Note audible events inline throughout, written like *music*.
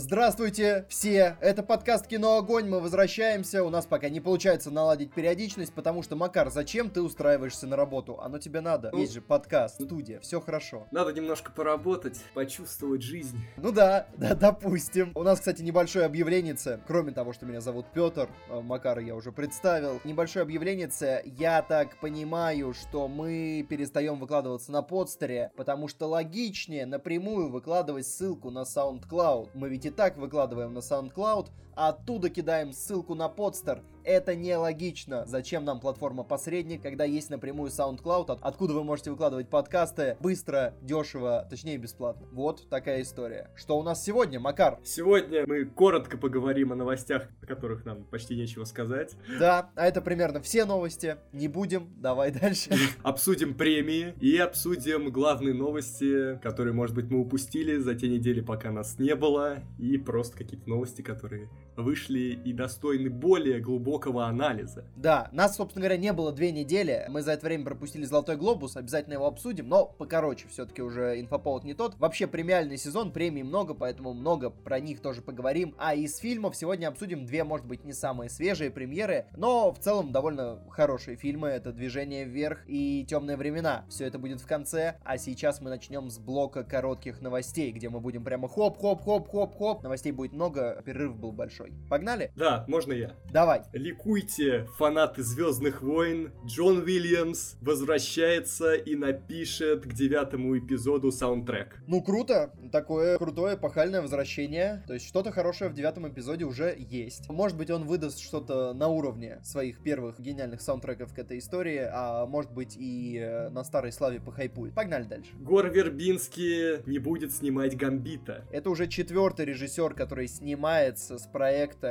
Здравствуйте все! Это подкаст «Кино Огонь». Мы возвращаемся. У нас пока не получается наладить периодичность, потому что, Макар, зачем ты устраиваешься на работу? Оно тебе надо. Ну, Есть же подкаст, студия, все хорошо. Надо немножко поработать, почувствовать жизнь. Ну да, *laughs* да, допустим. У нас, кстати, небольшое объявление. Кроме того, что меня зовут Петр, э, Макара я уже представил. Небольшое объявление. Я так понимаю, что мы перестаем выкладываться на подстере, потому что логичнее напрямую выкладывать ссылку на SoundCloud. Мы ведь так выкладываем на SoundCloud, а оттуда кидаем ссылку на подстер. Это нелогично. Зачем нам платформа-посредник, когда есть напрямую SoundCloud, от- откуда вы можете выкладывать подкасты быстро, дешево, точнее бесплатно. Вот такая история. Что у нас сегодня, Макар? Сегодня мы коротко поговорим о новостях, о которых нам почти нечего сказать. Да, а это примерно все новости. Не будем, давай *laughs* дальше. Обсудим премии и обсудим главные новости, которые, может быть, мы упустили за те недели, пока нас не было, и просто какие-то новости, которые вышли и достойны более глубокого анализа. Да, нас, собственно говоря, не было две недели. Мы за это время пропустили Золотой Глобус, обязательно его обсудим, но покороче, все-таки уже инфоповод не тот. Вообще премиальный сезон, премий много, поэтому много про них тоже поговорим. А из фильмов сегодня обсудим две, может быть, не самые свежие премьеры, но в целом довольно хорошие фильмы. Это «Движение вверх» и «Темные времена». Все это будет в конце, а сейчас мы начнем с блока коротких новостей, где мы будем прямо хоп-хоп-хоп-хоп-хоп. Новостей будет много, перерыв был большой. Погнали? Да, можно я? Давай. Ликуйте, фанаты Звездных войн. Джон Уильямс возвращается и напишет к девятому эпизоду саундтрек. Ну, круто. Такое крутое эпохальное возвращение. То есть что-то хорошее в девятом эпизоде уже есть. Может быть, он выдаст что-то на уровне своих первых гениальных саундтреков к этой истории, а может быть и э, на старой славе похайпует. Погнали дальше. Гор Вербинский не будет снимать Гамбита. Это уже четвертый режиссер, который снимается с проекта,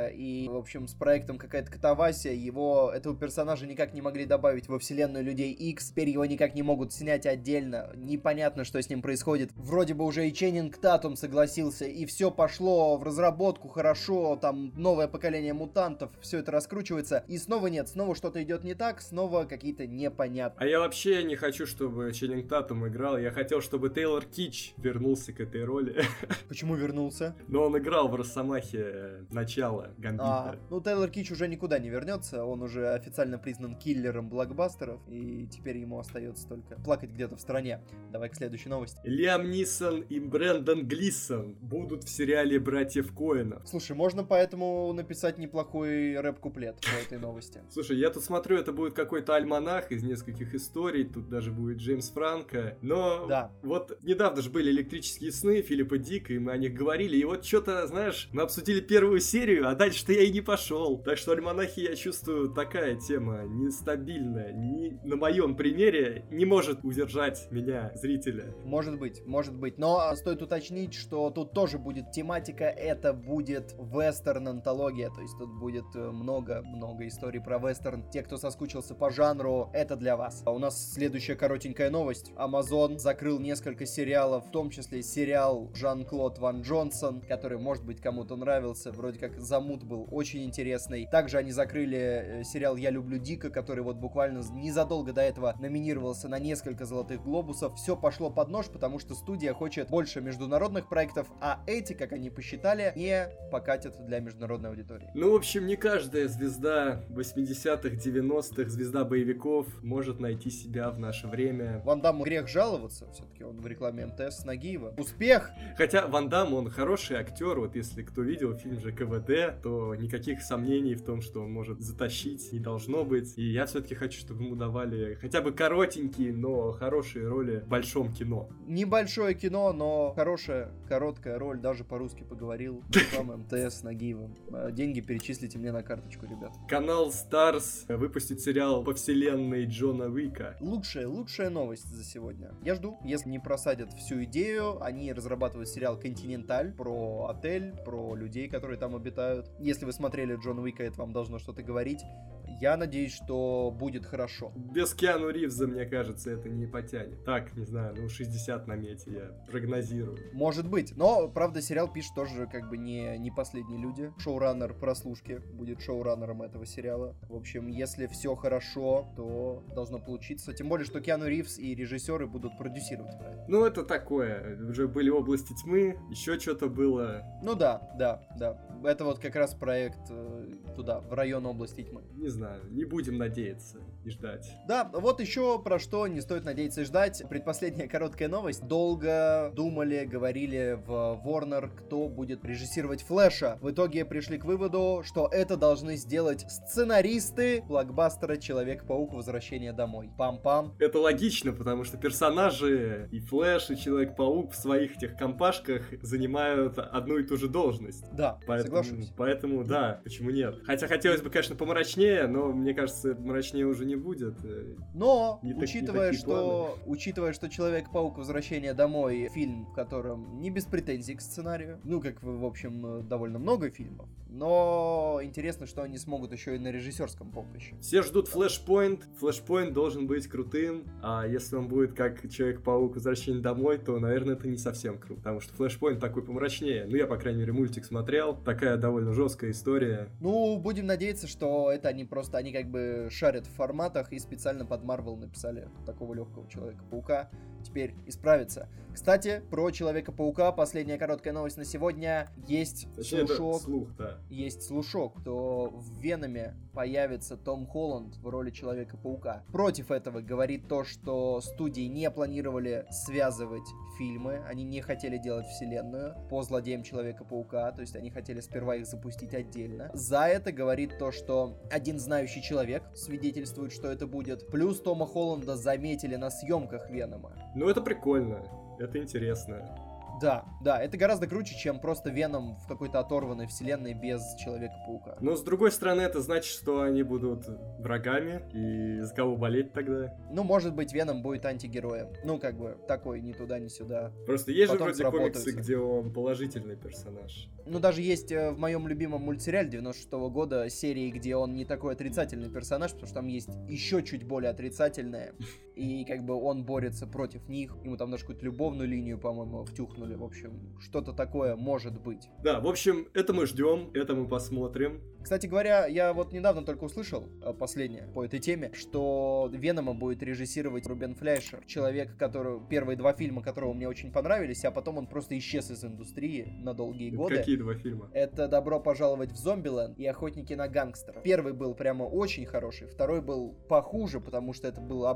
и, в общем, с проектом какая-то катавасия. Его, этого персонажа никак не могли добавить во вселенную Людей X, теперь его никак не могут снять отдельно. Непонятно, что с ним происходит. Вроде бы уже и Ченнинг Татум согласился, и все пошло в разработку хорошо, там новое поколение мутантов, все это раскручивается, и снова нет, снова что-то идет не так, снова какие-то непонятные. А я вообще не хочу, чтобы Ченнинг Татум играл. Я хотел, чтобы Тейлор Кич вернулся к этой роли. *laughs* Почему вернулся? Но он играл в Росомахе начало Гамбита. А, ну, Тейлор Кич уже никуда не вернется, он уже официально признан киллером блокбастеров, и теперь ему остается только плакать где-то в стране. Давай к следующей новости. Лиам Нисон и Брэндон Глисон будут в сериале «Братьев Коэнов». Слушай, можно поэтому написать неплохой рэп-куплет по этой новости. *laughs* Слушай, я тут смотрю, это будет какой-то альманах из нескольких историй, тут даже будет Джеймс Франко, но Да. вот недавно же были электрические сны Филиппа Дика, и мы о них говорили, и вот что-то, знаешь, мы обсудили первую серию, а дальше-то я и не пошел. Так что альманахи, я чувствую, такая тема нестабильная, ни на моем примере не может удержать меня, зрителя. Может быть, может быть. Но стоит уточнить, что тут тоже будет тематика, это будет вестерн-антология, то есть тут будет много-много историй про вестерн. Те, кто соскучился по жанру, это для вас. А у нас следующая коротенькая новость. Amazon закрыл несколько сериалов, в том числе сериал Жан-Клод Ван Джонсон, который, может быть, кому-то нравился, вроде как замут был очень интересный. Также они закрыли э, сериал «Я люблю Дика», который вот буквально незадолго до этого номинировался на несколько золотых глобусов. Все пошло под нож, потому что студия хочет больше международных проектов, а эти, как они посчитали, не покатят для международной аудитории. Ну, в общем, не каждая звезда 80-х, 90-х, звезда боевиков может найти себя в наше время. Ван Дамму грех жаловаться, все-таки он в рекламе МТС Нагиева. Успех! Хотя Ван Дам, он хороший актер, вот если кто видел фильм же КВД, то никаких сомнений в том, что он может затащить, не должно быть. И я все-таки хочу, чтобы ему давали хотя бы коротенькие, но хорошие роли в большом кино. Небольшое кино, но хорошая, короткая роль, даже по-русски поговорил. Реклама МТС Нагиевым. Э, Деньги перечислите мне на карточку, ребят. Канал Stars выпустит сериал по вселенной Джона Уика. Лучшая, лучшая новость за сегодня. Я жду. Если не просадят всю идею, они разрабатывают сериал «Континенталь» про отель, про людей, которые там обитают. Если вы смотрели Джона Уика, это вам должно что-то говорить. Я надеюсь, что будет хорошо. Без Киану Ривза, мне кажется, это не потянет. Так, не знаю, ну 60 на мете я прогнозирую. Может быть. Но, правда, сериал пишет тоже как бы не, не последние люди. Шоураннер прослушки будет шоураннером этого сериала. В общем, если все хорошо, то должно получиться. Тем более, что Киану Ривз и режиссеры будут продюсировать проект. Ну, это такое. Уже были области тьмы, еще что-то было. было. Ну да, да, да. Это вот как раз проект э, туда, в район области тьмы. Не знаю, не будем надеяться и ждать. Да, вот еще про что не стоит надеяться и ждать. Предпоследняя короткая новость. Долго думали, говорили в Warner, кто будет режиссировать Флэша. В итоге пришли к выводу, что это должны сделать сценаристы блокбастера Человек-паук Возвращение домой. Пам-пам. Это логично, потому что персонажи и Флэш, и Человек-паук в своих этих компашках занимают одну и ту же должность. Да, Поэтому, соглашусь. поэтому да, почему нет? Хотя хотелось бы, конечно, помрачнее, но мне кажется, мрачнее уже не будет. Э, Но, Не так- учитывая, такие что, учитывая, что Человек-паук Возвращение домой фильм, в котором не без претензий к сценарию, ну, как, в общем, э, довольно много фильмов, но интересно, что они смогут еще и на режиссерском поприще. Все ждут Flashpoint. Flashpoint должен быть крутым, а если он будет как Человек-паук Возвращение домой, то, наверное, это не совсем круто, потому что Flashpoint такой помрачнее. Ну, я, по крайней мере, мультик смотрел. Такая довольно жесткая история. Ну, будем надеяться, что это они просто, они как бы шарят в форматах и специально под Марвел написали такого легкого Человека-паука. Теперь исправится. Кстати, про Человека-паука, последняя короткая новость на сегодня. Есть Точнее, это слушок, слух, да. Есть слушок, то в Веноме появится Том Холланд в роли Человека-паука. Против этого говорит то, что студии не планировали связывать фильмы, они не хотели делать вселенную по злодеям Человека-паука, то есть они хотели сперва их запустить отдельно. За это говорит то, что один знающий человек свидетельствует, что это будет. Плюс Тома Холланда заметили на съемках Венома. Ну, это прикольно. Это интересно. Да, да, это гораздо круче, чем просто Веном в какой-то оторванной вселенной без Человека-паука. Но, с другой стороны, это значит, что они будут врагами, и за кого болеть тогда? Ну, может быть, Веном будет антигероем. Ну, как бы, такой ни туда, ни сюда. Просто есть Потом же вроде комиксы, где он положительный персонаж. Ну, даже есть э, в моем любимом мультсериале 96 года серии, где он не такой отрицательный персонаж, потому что там есть еще чуть более отрицательное. И как бы он борется против них. Ему там даже какую-то любовную линию, по-моему, втюхнули. В общем, что-то такое может быть. Да, в общем, это мы ждем, это мы посмотрим. Кстати говоря, я вот недавно только услышал, э, последнее, по этой теме, что Венома будет режиссировать Рубен Флейшер. Человек, который... Первые два фильма которого мне очень понравились, а потом он просто исчез из индустрии на долгие годы. Какие два фильма? Это «Добро пожаловать в Зомбиленд» и «Охотники на гангстеров». Первый был прямо очень хороший, второй был похуже, потому что это было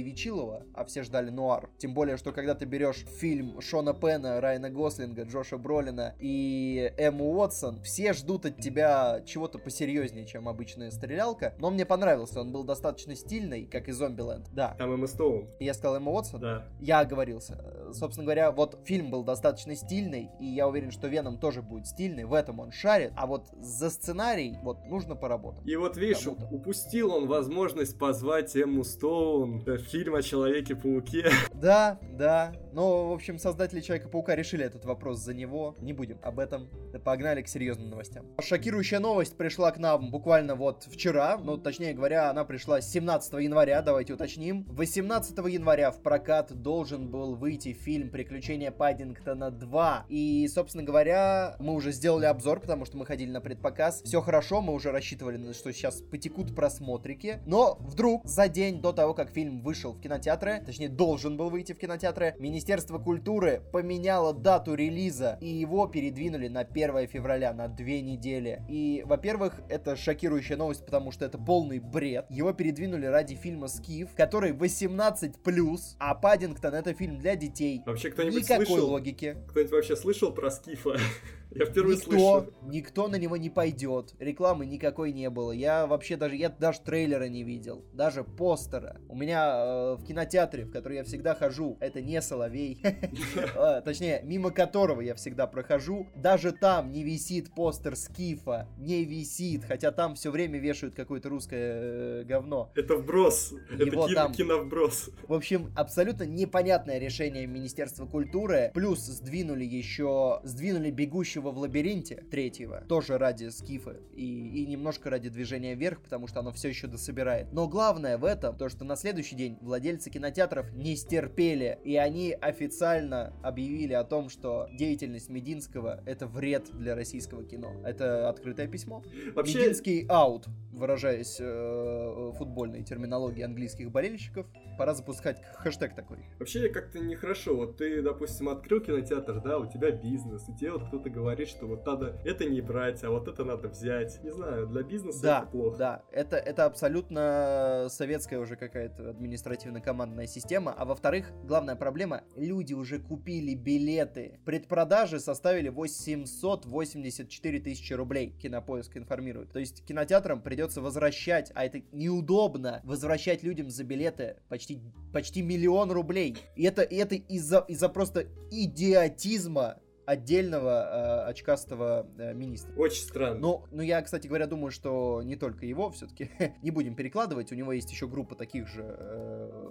обычное боевичилово, а все ждали нуар. Тем более, что когда ты берешь фильм Шона Пена, Райана Гослинга, Джоша Бролина и Эмму Уотсон, все ждут от тебя чего-то посерьезнее, чем обычная стрелялка. Но мне понравился, он был достаточно стильный, как и Зомбиленд. Да, Там Эмма Стоун. я сказал Эмма Уотсон. Да. Я оговорился. Э, Собственно говоря, вот фильм был достаточно стильный, и я уверен, что Веном тоже будет стильный, в этом он шарит, а вот за сценарий вот нужно поработать. И вот видишь, упустил он возможность позвать Эмму Стоун. Фильм о Человеке-пауке. Да, да. Но, в общем, создатели Человека-паука решили этот вопрос за него. Не будем об этом. Погнали к серьезным новостям. Шокирующая новость пришла к нам буквально вот вчера. Ну, точнее говоря, она пришла 17 января, давайте уточним. 18 января в прокат должен был выйти фильм «Приключения Паддингтона 2». И, собственно говоря, мы уже сделали обзор, потому что мы ходили на предпоказ. Все хорошо, мы уже рассчитывали, что сейчас потекут просмотрики. Но вдруг, за день до того, как фильм вышел в кинотеатры, точнее, должен был выйти в кинотеатры, Министерство культуры поменяло дату релиза, и его передвинули на 1 февраля, на две недели. И, во-первых, это шокирующая новость, потому что это полный бред. Его передвинули ради фильма «Скиф», который 18+, а «Паддингтон» — это фильм для детей. Вообще кто-нибудь Никакой слышал? логики. Кто-нибудь вообще слышал про Скифа? Я впервые Никто, слышу. никто на него не пойдет. Рекламы никакой не было. Я вообще даже, я даже трейлера не видел. Даже постера. У меня э, в кинотеатре, в который я всегда хожу, это не Соловей. Э, *laughs* Точнее, мимо которого я всегда прохожу. Даже там не висит постер Скифа. Не висит. Хотя там все время вешают какое-то русское э, говно. Это вброс. Это киновброс. В общем, абсолютно непонятное решение Министерства культуры. Плюс сдвинули еще, сдвинули бегущего «Бегущего в лабиринте» третьего, тоже ради скифа и, и немножко ради движения вверх, потому что оно все еще дособирает. Но главное в этом, то что на следующий день владельцы кинотеатров не стерпели, и они официально объявили о том, что деятельность Мединского это вред для российского кино. Это открытое письмо. Вообще... Мединский аут, выражаясь э, футбольной терминологией английских болельщиков, пора запускать хэштег такой. Вообще как-то нехорошо. Вот ты, допустим, открыл кинотеатр, да, у тебя бизнес, и тебе вот кто-то говорит, что вот надо это не брать, а вот это надо взять. Не знаю, для бизнеса да, это плохо. Да, это, это абсолютно советская уже какая-то административно-командная система. А во-вторых, главная проблема, люди уже купили билеты. Предпродажи составили 884 тысячи рублей, Кинопоиск информирует. То есть кинотеатрам придется возвращать, а это неудобно, возвращать людям за билеты почти, почти миллион рублей. И это, и это из-за из просто идиотизма отдельного э, очкастого э, министра. Очень странно. Но, но я, кстати говоря, думаю, что не только его все-таки *laughs* не будем перекладывать. У него есть еще группа таких же э,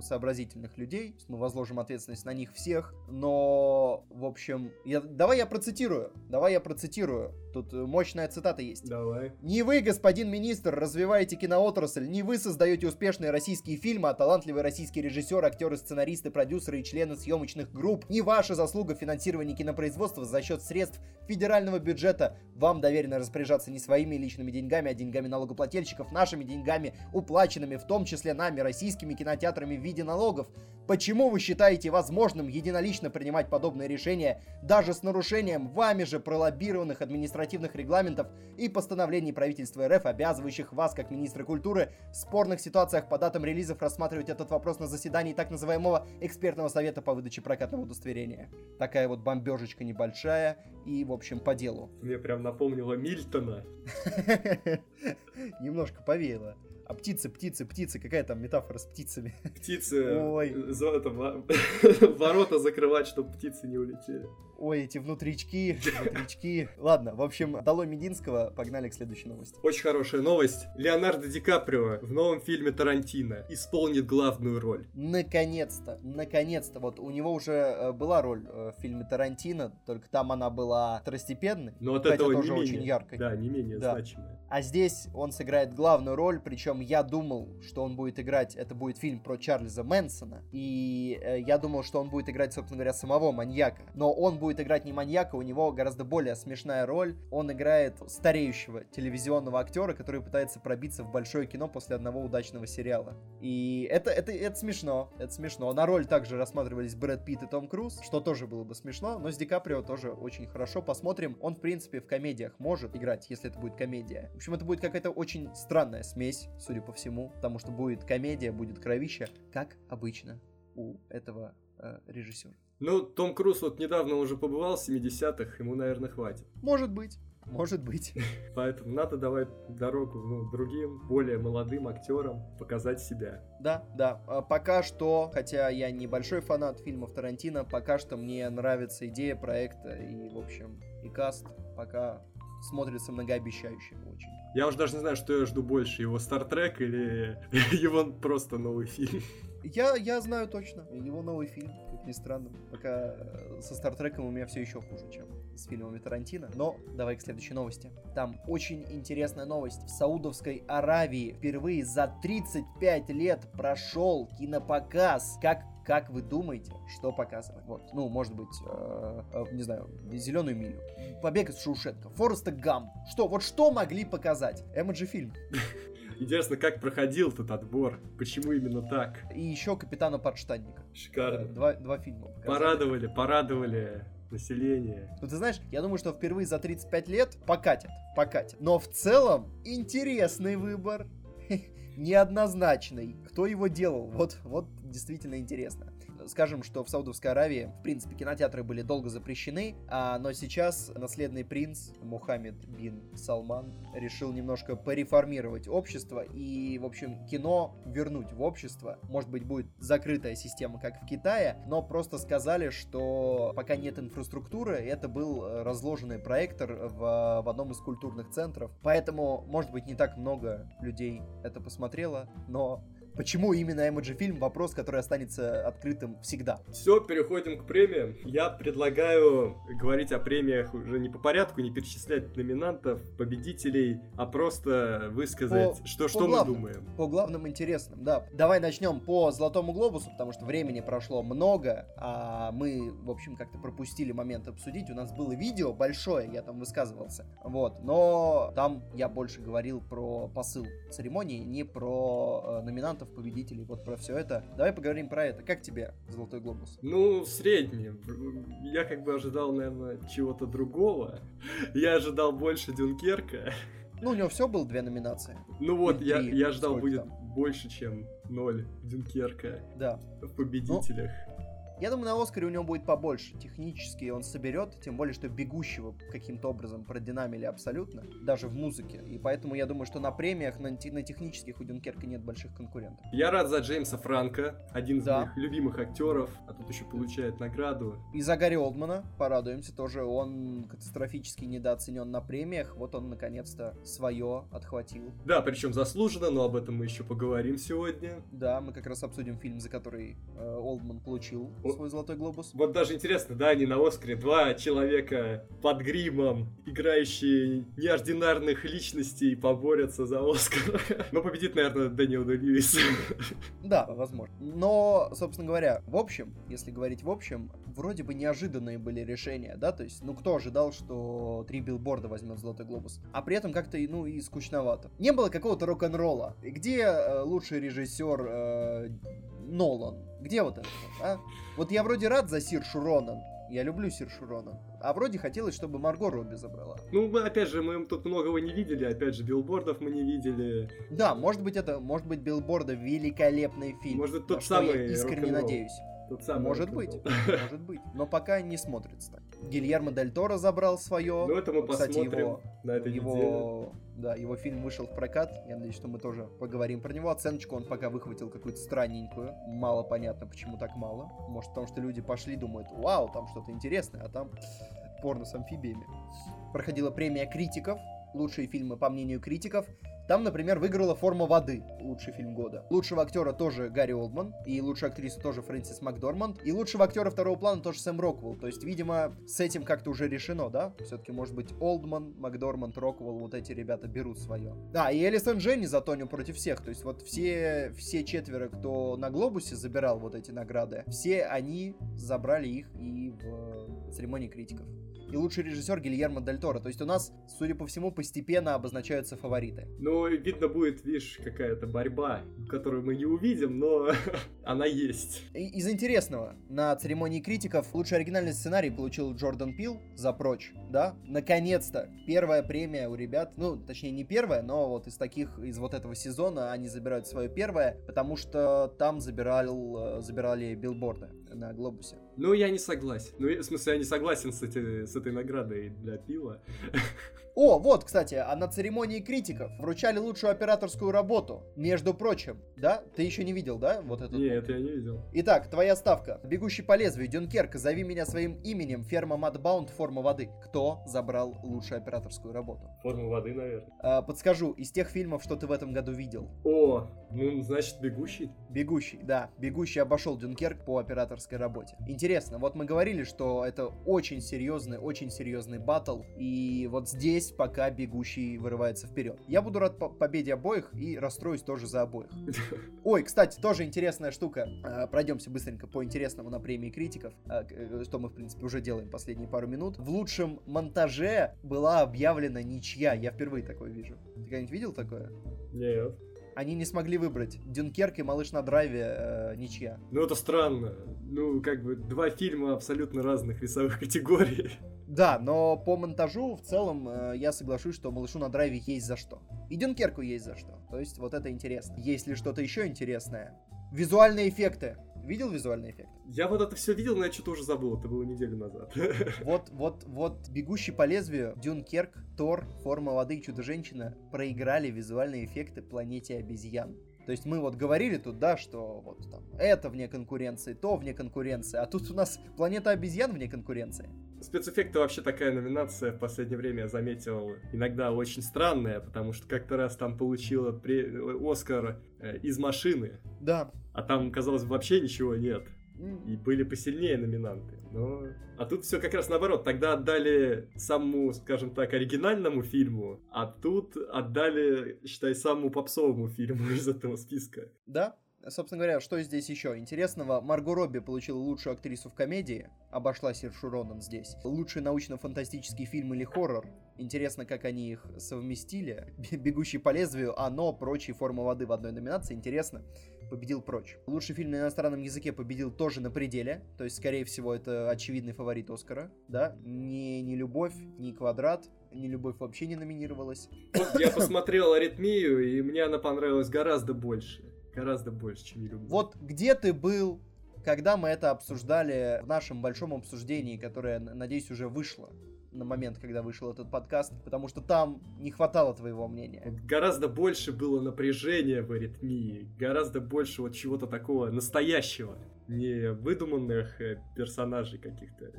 сообразительных людей. Мы возложим ответственность на них всех. Но, в общем, я, давай я процитирую. Давай я процитирую. Тут мощная цитата есть. Давай. Не вы, господин министр, развиваете киноотрасль, не вы создаете успешные российские фильмы, а талантливые российские режиссеры, актеры, сценаристы, продюсеры и члены съемочных групп. Не ваша заслуга в финансировании кинопроизводства за счет средств федерального бюджета. Вам доверено распоряжаться не своими личными деньгами, а деньгами налогоплательщиков, нашими деньгами, уплаченными в том числе нами, российскими кинотеатрами в виде налогов. Почему вы считаете возможным единолично принимать подобные решения, даже с нарушением вами же пролоббированных административных регламентов и постановлений правительства РФ, обязывающих вас, как министра культуры, в спорных ситуациях по датам релизов рассматривать этот вопрос на заседании так называемого экспертного совета по выдаче прокатного удостоверения? Такая вот бомбежечка небольшая и, в общем, по делу. Мне прям напомнило Мильтона. *laughs* Немножко повеяло. А птицы, птицы, птицы, какая там метафора с птицами? Птицы, Ой. там, *laughs* ворота закрывать, чтобы птицы не улетели. Ой, эти внутрички, внутрички. Ладно, в общем, долой Мединского, погнали к следующей новости. Очень хорошая новость. Леонардо Ди Каприо в новом фильме Тарантино исполнит главную роль. Наконец-то, наконец-то. Вот у него уже э, была роль э, в фильме Тарантино, только там она была второстепенной. Но от этого тоже не менее, очень яркой. Да, не менее да. значимая. А здесь он сыграет главную роль, причем я думал, что он будет играть, это будет фильм про Чарльза Мэнсона, и э, я думал, что он будет играть, собственно говоря, самого маньяка. Но он будет играть не маньяка, у него гораздо более смешная роль. Он играет стареющего телевизионного актера, который пытается пробиться в большое кино после одного удачного сериала. И это, это, это смешно, это смешно. На роль также рассматривались Брэд Питт и Том Круз, что тоже было бы смешно, но с Ди Каприо тоже очень хорошо. Посмотрим. Он, в принципе, в комедиях может играть, если это будет комедия. В общем, это будет какая-то очень странная смесь, судя по всему, потому что будет комедия, будет кровища, как обычно у этого э, режиссера. Ну, Том Круз вот недавно уже побывал в 70-х, ему, наверное, хватит. Может быть. Может быть. *laughs* Поэтому надо давать дорогу ну, другим, более молодым актерам показать себя. Да, да. А пока что, хотя я небольшой фанат фильмов Тарантино, пока что мне нравится идея проекта и, в общем, и каст пока смотрится многообещающе очень. Я уже даже не знаю, что я жду больше, его Стартрек или *laughs* его просто новый фильм. Я, я знаю точно, его новый фильм ни странно. Пока э, со Стартреком у меня все еще хуже, чем с фильмами Тарантино. Но давай к следующей новости. Там очень интересная новость. В Саудовской Аравии впервые за 35 лет прошел кинопоказ. Как как вы думаете, что показывать? Вот, ну, может быть, э, э, не знаю, зеленую милю, побег из Шоушенка, Фореста Гам. Что, вот что могли показать? Эмоджи фильм. *laughs* Интересно, как проходил этот отбор? Почему именно так? И еще Капитана Подштанника. Шикарно. Два, два фильма. Показали. Порадовали, порадовали население. Ну, ты знаешь, я думаю, что впервые за 35 лет покатят, покатят. Но в целом интересный выбор. *laughs* Неоднозначный. Кто его делал? Вот, вот действительно интересно скажем, что в Саудовской Аравии, в принципе, кинотеатры были долго запрещены, а, но сейчас наследный принц Мухаммед бин Салман решил немножко пореформировать общество и, в общем, кино вернуть в общество. Может быть, будет закрытая система, как в Китае, но просто сказали, что пока нет инфраструктуры, это был разложенный проектор в, в одном из культурных центров. Поэтому, может быть, не так много людей это посмотрело, но Почему именно Эмоджи фильм? Вопрос, который останется открытым всегда. Все, переходим к премиям. Я предлагаю говорить о премиях уже не по порядку, не перечислять номинантов, победителей, а просто высказать, по, что, по что главным, мы думаем. По главным интересным, да. Давай начнем по Золотому Глобусу, потому что времени прошло много, а мы, в общем, как-то пропустили момент обсудить. У нас было видео большое, я там высказывался. Вот, но там я больше говорил про посыл церемонии, не про э, номинантов, победителей, вот про все это. Давай поговорим про это. Как тебе Золотой Глобус? Ну, средний. Я как бы ожидал, наверное, чего-то другого. Я ожидал больше Дюнкерка. Ну, у него все было две номинации. Ну вот, я, я ждал будет там? больше, чем ноль Дюнкерка. Да. В победителях. Ну, я думаю, на Оскаре у него будет побольше. Технически он соберет, тем более, что бегущего каким-то образом продинамили абсолютно, даже в музыке. И поэтому я думаю, что на премиях, на, на технических у Дюнкерка нет больших конкурентов. Я рад за Джеймса Франка, один из да. моих любимых актеров, а тут еще получает награду. И за Гарри Олдмана порадуемся тоже. Он катастрофически недооценен на премиях. Вот он наконец-то свое отхватил. Да, причем заслуженно, но об этом мы еще поговорим сегодня. Да, мы как раз обсудим фильм, за который э, Олдман получил свой золотой глобус. Вот даже интересно, да, они на Оскаре два человека под гримом, играющие неординарных личностей, поборются за Оскар. *laughs* Но победит, наверное, Дэниел Льюис. *laughs* Да, возможно. Но, собственно говоря, в общем, если говорить в общем, вроде бы неожиданные были решения, да, то есть, ну, кто ожидал, что три билборда возьмет Золотой Глобус, а при этом как-то, ну, и скучновато. Не было какого-то рок-н-ролла. Где э, лучший режиссер э, Нолан? Где вот это, а? Вот я вроде рад за Сир Шуронан, я люблю Сир Шурона. А вроде хотелось, чтобы Марго Робби забрала. Ну, мы, опять же, мы тут многого не видели. Опять же, билбордов мы не видели. Да, может быть, это, может быть, билборда великолепный фильм. Может, тот самый я искренне надеюсь. Тот самый может быть, может быть. Но пока не смотрится так. Гильермо Дель Торо забрал свое. Ну, это мы Кстати, посмотрим его, на этой его, неделе. Да, его фильм вышел в прокат. Я надеюсь, что мы тоже поговорим про него. Оценочку он пока выхватил какую-то странненькую. Мало понятно, почему так мало. Может, потому что люди пошли, думают, вау, там что-то интересное, а там порно с амфибиями. Проходила премия критиков. Лучшие фильмы, по мнению критиков. Там, например, выиграла «Форма воды» лучший фильм года. Лучшего актера тоже Гарри Олдман, и лучшую актрису тоже Фрэнсис Макдорманд, и лучшего актера второго плана тоже Сэм Роквелл. То есть, видимо, с этим как-то уже решено, да? Все-таки, может быть, Олдман, Макдорманд, Роквелл, вот эти ребята берут свое. Да, и Элисон Дженни за Тоню против всех. То есть, вот все, все четверо, кто на Глобусе забирал вот эти награды, все они забрали их и в церемонии критиков и лучший режиссер Гильермо Дель Торо. То есть у нас, судя по всему, постепенно обозначаются фавориты. Ну, видно будет, видишь, какая-то борьба, которую мы не увидим, но *laughs* она есть. Из интересного, на церемонии критиков лучший оригинальный сценарий получил Джордан Пил за «Прочь», да? Наконец-то! Первая премия у ребят, ну, точнее, не первая, но вот из таких, из вот этого сезона они забирают свое первое, потому что там забирал, э, забирали билборды на Глобусе. Ну, я не согласен. Ну, в смысле, я не согласен с, эти, с этой наградой для пива. О, вот, кстати, а на церемонии критиков вручали лучшую операторскую работу. Между прочим, да? Ты еще не видел, да? Вот это. Нет, я не видел. Итак, твоя ставка. Бегущий по лезвию, Дюнкерк, зови меня своим именем, ферма Мадбаунд, форма воды. Кто забрал лучшую операторскую работу? Форма воды, наверное. А, подскажу, из тех фильмов, что ты в этом году видел. О, ну, значит, Бегущий? Бегущий, да. Бегущий обошел Дюнкерк по операторской работе. Интересно, вот мы говорили, что это очень серьезный, очень серьезный батл, и вот здесь здесь пока бегущий вырывается вперед. Я буду рад по победе обоих и расстроюсь тоже за обоих. *laughs* Ой, кстати, тоже интересная штука. А, пройдемся быстренько по интересному на премии критиков, а, э, что мы, в принципе, уже делаем последние пару минут. В лучшем монтаже была объявлена ничья. Я впервые такое вижу. Ты когда-нибудь видел такое? Нет они не смогли выбрать. Дюнкерк и Малыш на драйве э, ничья. Ну это странно. Ну, как бы два фильма абсолютно разных весовых *laughs* категорий. Да, но по монтажу в целом э, я соглашусь, что Малышу на драйве есть за что. И Дюнкерку есть за что. То есть вот это интересно. Есть ли что-то еще интересное? Визуальные эффекты. Видел визуальный эффект? Я вот это все видел, но я что-то уже забыл, это было неделю назад. *laughs* Вот, вот, вот «Бегущий по лезвию», «Дюнкерк», «Тор», «Форма воды» и «Чудо-женщина» проиграли визуальные эффекты «Планете обезьян». То есть мы вот говорили тут, да, что вот там это вне конкуренции, то вне конкуренции, а тут у нас планета обезьян вне конкуренции. Спецэффекты вообще такая номинация в последнее время я заметил иногда очень странная, потому что как-то раз там получила при... Оскар э, из машины. Да. А там, казалось бы, вообще ничего нет. И были посильнее номинанты. Но... А тут все как раз наоборот. Тогда отдали самому, скажем так, оригинальному фильму, а тут отдали, считай, самому попсовому фильму *laughs* из этого списка. Да, собственно говоря, что здесь еще интересного? Марго Робби получила лучшую актрису в комедии, обошла Сершу Ронан здесь. Лучший научно-фантастический фильм или хоррор. Интересно, как они их совместили. «Бегущий по лезвию», «Оно», прочие формы воды в одной номинации. Интересно победил прочь. Лучший фильм на иностранном языке победил тоже на пределе, то есть, скорее всего, это очевидный фаворит Оскара, да, не, не «Любовь», не «Квадрат», не «Любовь» вообще не номинировалась. Я посмотрел «Аритмию», и мне она понравилась гораздо больше, гораздо больше, чем не «Любовь». Вот где ты был, когда мы это обсуждали в нашем большом обсуждении, которое, надеюсь, уже вышло? на момент, когда вышел этот подкаст, потому что там не хватало твоего мнения. Гораздо больше было напряжения в аритмии, гораздо больше вот чего-то такого настоящего, не выдуманных э, персонажей каких-то.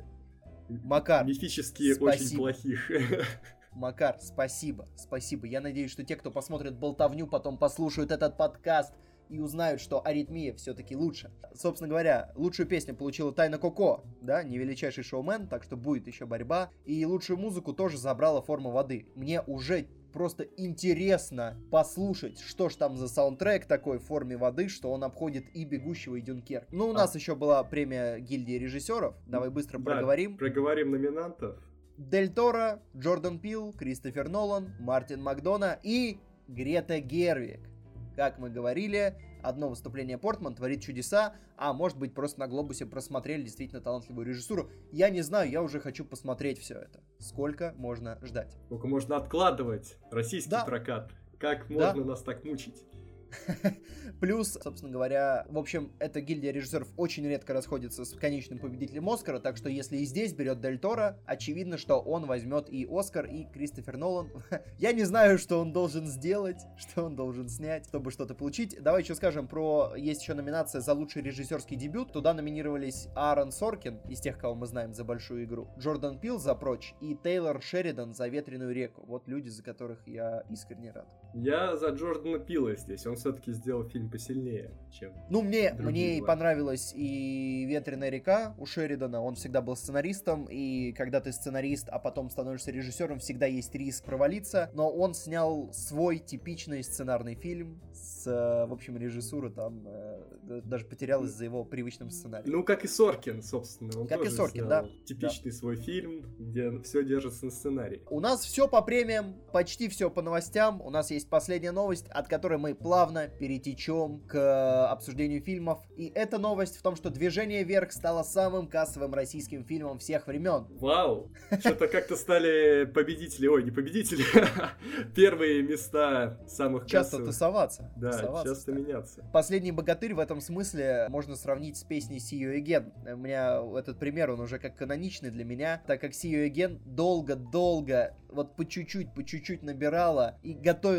Макар, мифические, спасибо. очень плохих. *laughs* Макар, спасибо, спасибо. Я надеюсь, что те, кто посмотрит болтовню, потом послушают этот подкаст и узнают, что аритмия все-таки лучше. Собственно говоря, лучшую песню получила Тайна Коко, да, не величайший шоумен, так что будет еще борьба. И лучшую музыку тоже забрала форма воды. Мне уже просто интересно послушать, что ж там за саундтрек такой в форме воды, что он обходит и «Бегущего», и «Дюнкерк». Ну, у а. нас еще была премия гильдии режиссеров. Давай быстро да, проговорим. проговорим номинантов. Дель Торо, Джордан Пил, Кристофер Нолан, Мартин Макдона и Грета Гервик. Как мы говорили, одно выступление Портман творит чудеса, а может быть просто на Глобусе просмотрели действительно талантливую режиссуру. Я не знаю, я уже хочу посмотреть все это. Сколько можно ждать? Сколько можно откладывать российский да. прокат? Как можно да. нас так мучить? *laughs* Плюс, собственно говоря, в общем, эта гильдия режиссеров очень редко расходится с конечным победителем Оскара, так что если и здесь берет Дель Торо, очевидно, что он возьмет и Оскар, и Кристофер Нолан. *laughs* Я не знаю, что он должен сделать, что он должен снять, чтобы что-то получить. Давай еще скажем про... Есть еще номинация за лучший режиссерский дебют. Туда номинировались Аарон Соркин, из тех, кого мы знаем за большую игру, Джордан Пил за прочь и Тейлор Шеридан за ветреную реку. Вот люди, за которых я искренне рад. Я за Джордана Пила здесь. Он все-таки сделал фильм посильнее, чем. Ну, мне, мне и понравилась и Ветреная река у Шеридана. Он всегда был сценаристом, и когда ты сценарист, а потом становишься режиссером, всегда есть риск провалиться. Но он снял свой типичный сценарный фильм с, в общем, режиссура там э, даже потерялась за его привычным сценарием. Ну, как и Соркин, собственно. Он как тоже и Соркин, да. Типичный да. свой фильм, где все держится на сценарии. У нас все по премиям, почти все по новостям. У нас есть последняя новость, от которой мы плавно перетечем к обсуждению фильмов. И эта новость в том, что «Движение вверх» стало самым кассовым российским фильмом всех времен. Вау! Что-то как-то стали победители, ой, не победители, *laughs* первые места самых Часто кассовых. тусоваться. Да, тусоваться, часто меняться. «Последний богатырь» в этом смысле можно сравнить с песней «See You Again». У меня этот пример, он уже как каноничный для меня, так как «See You Again» долго-долго, вот по чуть-чуть, по чуть-чуть набирала и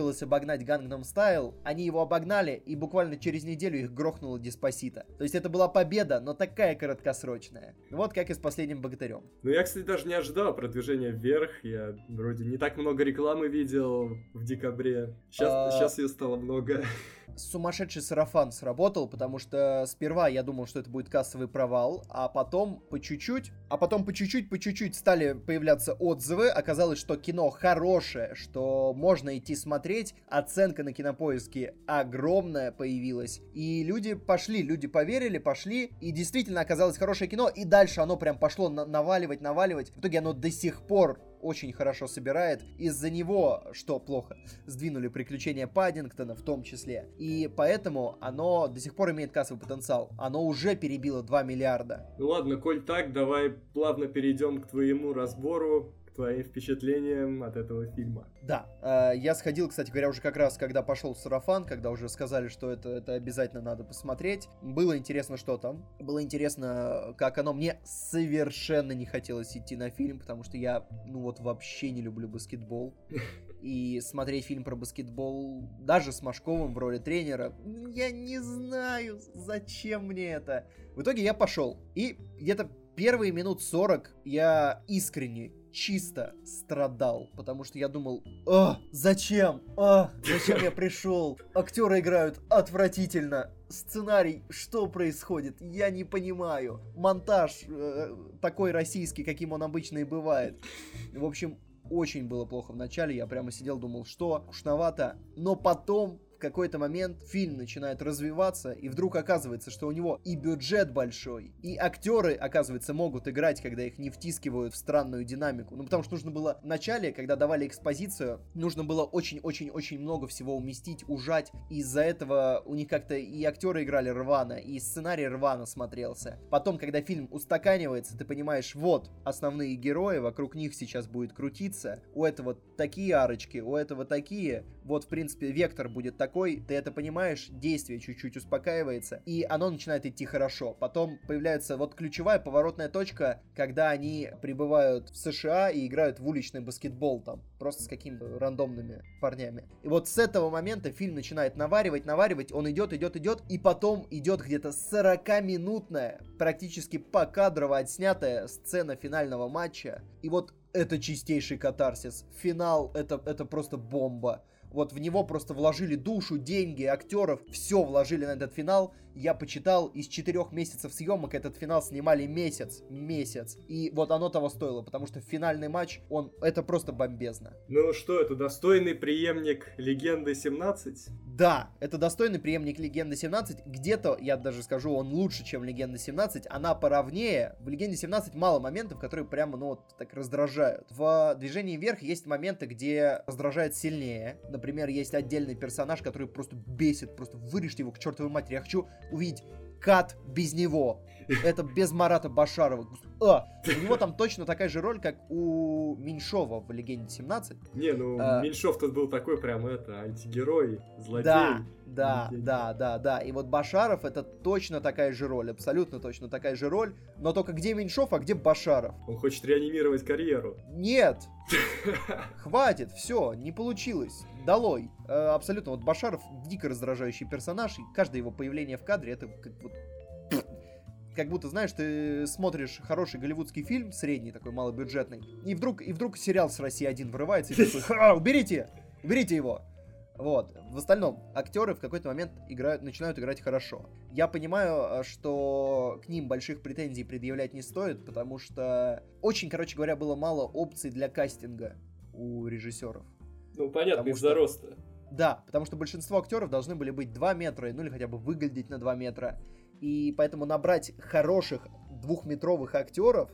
готовилась обогнать Gangnam Style, они его обогнали, и буквально через неделю их грохнула Диспосита. То есть это была победа, но такая краткосрочная. Вот как и с последним богатырем. Ну я, кстати, даже не ожидал продвижения вверх. Я вроде не так много рекламы видел в декабре. Сейчас, а... сейчас ее стало много сумасшедший сарафан сработал, потому что сперва я думал, что это будет кассовый провал, а потом по чуть-чуть, а потом по чуть-чуть, по чуть-чуть стали появляться отзывы. Оказалось, что кино хорошее, что можно идти смотреть. Оценка на кинопоиске огромная появилась. И люди пошли, люди поверили, пошли. И действительно оказалось хорошее кино. И дальше оно прям пошло на- наваливать, наваливать. В итоге оно до сих пор очень хорошо собирает. Из-за него, что плохо, сдвинули приключения Паддингтона в том числе. И поэтому оно до сих пор имеет кассовый потенциал. Оно уже перебило 2 миллиарда. Ну ладно, коль так, давай плавно перейдем к твоему разбору твоим впечатлениям от этого фильма. Да, э, я сходил, кстати говоря, уже как раз, когда пошел сарафан, когда уже сказали, что это, это обязательно надо посмотреть. Было интересно, что там. Было интересно, как оно. Мне совершенно не хотелось идти на фильм, потому что я, ну вот, вообще не люблю баскетбол. *laughs* И смотреть фильм про баскетбол, даже с Машковым в роли тренера, я не знаю, зачем мне это. В итоге я пошел. И где-то первые минут 40 я искренне чисто страдал, потому что я думал, а, зачем, а, зачем я пришел, актеры играют отвратительно, сценарий, что происходит, я не понимаю, монтаж э, такой российский, каким он обычно и бывает, в общем, очень было плохо в начале, я прямо сидел, думал, что, скучновато, но потом какой-то момент фильм начинает развиваться, и вдруг оказывается, что у него и бюджет большой, и актеры, оказывается, могут играть, когда их не втискивают в странную динамику. Ну, потому что нужно было в начале, когда давали экспозицию, нужно было очень-очень-очень много всего уместить, ужать. Из-за этого у них как-то и актеры играли рвано, и сценарий рвано смотрелся. Потом, когда фильм устаканивается, ты понимаешь, вот, основные герои, вокруг них сейчас будет крутиться, у этого такие арочки, у этого такие, вот, в принципе, вектор будет такой, такой, ты это понимаешь, действие чуть-чуть успокаивается, и оно начинает идти хорошо. Потом появляется вот ключевая поворотная точка, когда они прибывают в США и играют в уличный баскетбол там, просто с какими-то рандомными парнями. И вот с этого момента фильм начинает наваривать, наваривать, он идет, идет, идет, и потом идет где-то 40-минутная, практически покадрово отснятая сцена финального матча. И вот это чистейший катарсис. Финал это, это просто бомба. Вот в него просто вложили душу, деньги, актеров, все вложили на этот финал. Я почитал, из четырех месяцев съемок этот финал снимали месяц. Месяц. И вот оно того стоило, потому что финальный матч, он, это просто бомбезно. Ну что, это достойный преемник Легенды 17? Да, это достойный преемник Легенды 17. Где-то, я даже скажу, он лучше, чем Легенда 17. Она поровнее. В Легенде 17 мало моментов, которые прямо, ну вот, так раздражают. В Движении вверх есть моменты, где раздражает сильнее например, есть отдельный персонаж, который просто бесит, просто вырежьте его к чертовой матери. Я хочу увидеть кат без него. Это без Марата Башарова. А, у него там точно такая же роль, как у Меньшова в «Легенде 17». Не, ну а, Меньшов тут был такой прям это, антигерой, злодей. Да, да, да, да, да. И вот Башаров это точно такая же роль, абсолютно точно такая же роль, но только где Меньшов, а где Башаров? Он хочет реанимировать карьеру. Нет, хватит, все, не получилось долой. Э, абсолютно. Вот Башаров дико раздражающий персонаж, и каждое его появление в кадре это как вот как будто, знаешь, ты смотришь хороший голливудский фильм, средний такой, малобюджетный, и вдруг, и вдруг сериал с России один вырывается, и ты такой, ха, уберите, уберите его. Вот. В остальном, актеры в какой-то момент играют, начинают играть хорошо. Я понимаю, э, что к ним больших претензий предъявлять не стоит, потому что очень, короче говоря, было мало опций для кастинга у режиссеров. Ну, понятно, из-за роста. Да, потому что большинство актеров должны были быть 2 метра, ну или хотя бы выглядеть на 2 метра. И поэтому набрать хороших двухметровых актеров,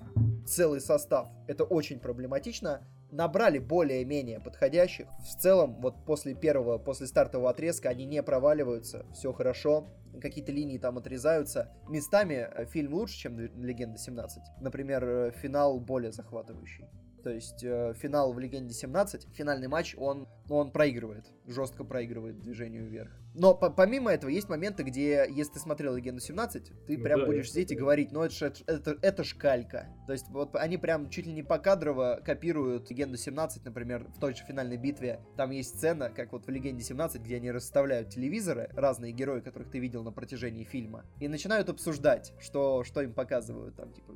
целый состав, это очень проблематично. Набрали более-менее подходящих. В целом, вот после первого, после стартового отрезка они не проваливаются, все хорошо. Какие-то линии там отрезаются. Местами э, фильм лучше, чем «Легенда 17». Например, э, финал более захватывающий. То есть э, финал в Легенде 17, финальный матч, он, он проигрывает, жестко проигрывает движению вверх. Но по помимо этого есть моменты, где, если ты смотрел Легенду 17, ты ну, прям да, будешь сидеть и говорить, ну это ж, это, это, ж калька. То есть вот они прям чуть ли не покадрово копируют Легенду 17, например, в той же финальной битве. Там есть сцена, как вот в Легенде 17, где они расставляют телевизоры, разные герои, которых ты видел на протяжении фильма, и начинают обсуждать, что, что им показывают, там, типа,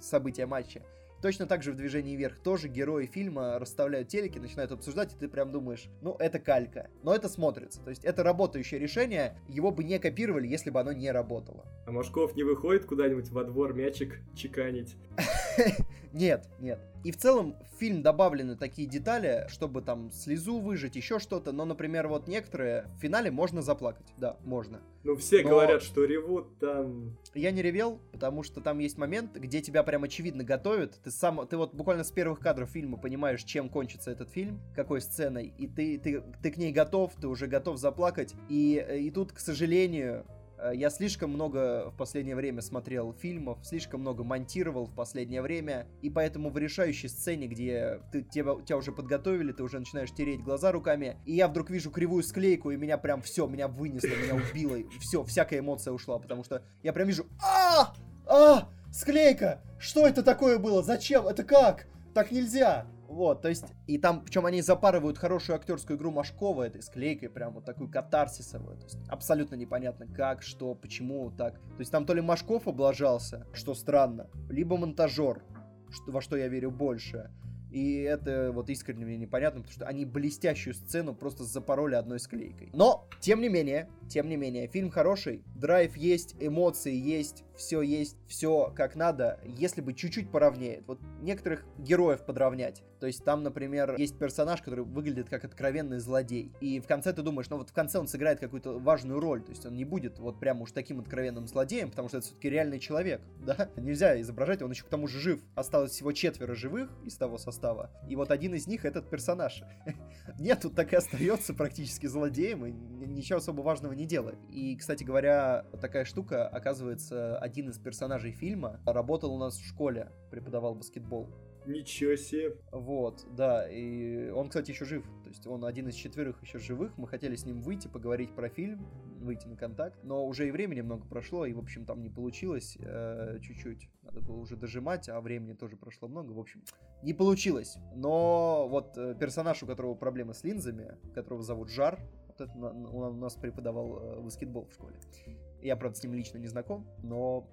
события матча. Точно так же в «Движении вверх» тоже герои фильма расставляют телеки, начинают обсуждать, и ты прям думаешь, ну, это калька. Но это смотрится. То есть это работающее решение, его бы не копировали, если бы оно не работало. А Машков не выходит куда-нибудь во двор мячик чеканить? *laughs* *laughs* Нет, нет. И в целом в фильм добавлены такие детали, чтобы там слезу выжить, еще что-то. Но, например, вот некоторые в финале можно заплакать. Да, можно. Ну, все Но... говорят, что ревут там. Я не ревел, потому что там есть момент, где тебя прям очевидно готовят. Ты сам, ты вот буквально с первых кадров фильма понимаешь, чем кончится этот фильм, какой сценой, и ты, ты, ты к ней готов, ты уже готов заплакать. И, и тут, к сожалению, Э, я слишком много в последнее время смотрел фильмов, слишком много монтировал в последнее время, и поэтому в решающей сцене, где ты, тебя, тебя уже подготовили, ты уже начинаешь тереть глаза руками, и я вдруг вижу кривую склейку, и меня прям все, меня вынесло, меня убило, все, всякая эмоция ушла, потому что я прям вижу, а, а, склейка, что это такое было, зачем, это как, так нельзя, Вот, то есть, и там, причем они запарывают хорошую актерскую игру Машкова этой склейкой, прям вот такую катарсисовую. То есть, абсолютно непонятно, как, что, почему так. То есть, там то ли Машков облажался, что странно, либо монтажер, что, во что я верю больше. И это вот искренне мне непонятно, потому что они блестящую сцену просто запороли одной склейкой. Но, тем не менее, тем не менее, фильм хороший, драйв есть, эмоции есть, все есть, все как надо, если бы чуть-чуть поровнее. Вот некоторых героев подровнять. То есть там, например, есть персонаж, который выглядит как откровенный злодей. И в конце ты думаешь, ну вот в конце он сыграет какую-то важную роль. То есть он не будет вот прям уж таким откровенным злодеем, потому что это все-таки реальный человек, *laughs* да? Нельзя изображать, он еще к тому же жив. Осталось всего четверо живых из того состава. И вот один из них этот персонаж. *laughs* Нет, тут так и остается практически злодеем, и ничего особо важного не делает. И, кстати говоря, такая штука, оказывается, один из персонажей фильма работал у нас в школе, преподавал баскетбол. Ничего себе. Вот, да, и он, кстати, еще жив. То есть он один из четверых еще живых. Мы хотели с ним выйти, поговорить про фильм, выйти на контакт, но уже и времени много прошло, и, в общем, там не получилось э, чуть-чуть. Надо было уже дожимать, а времени тоже прошло много. В общем, не получилось. Но вот э, персонаж, у которого проблемы с линзами, которого зовут Жар, вот это он у нас преподавал э, баскетбол в школе. Я, правда, с ним лично не знаком, но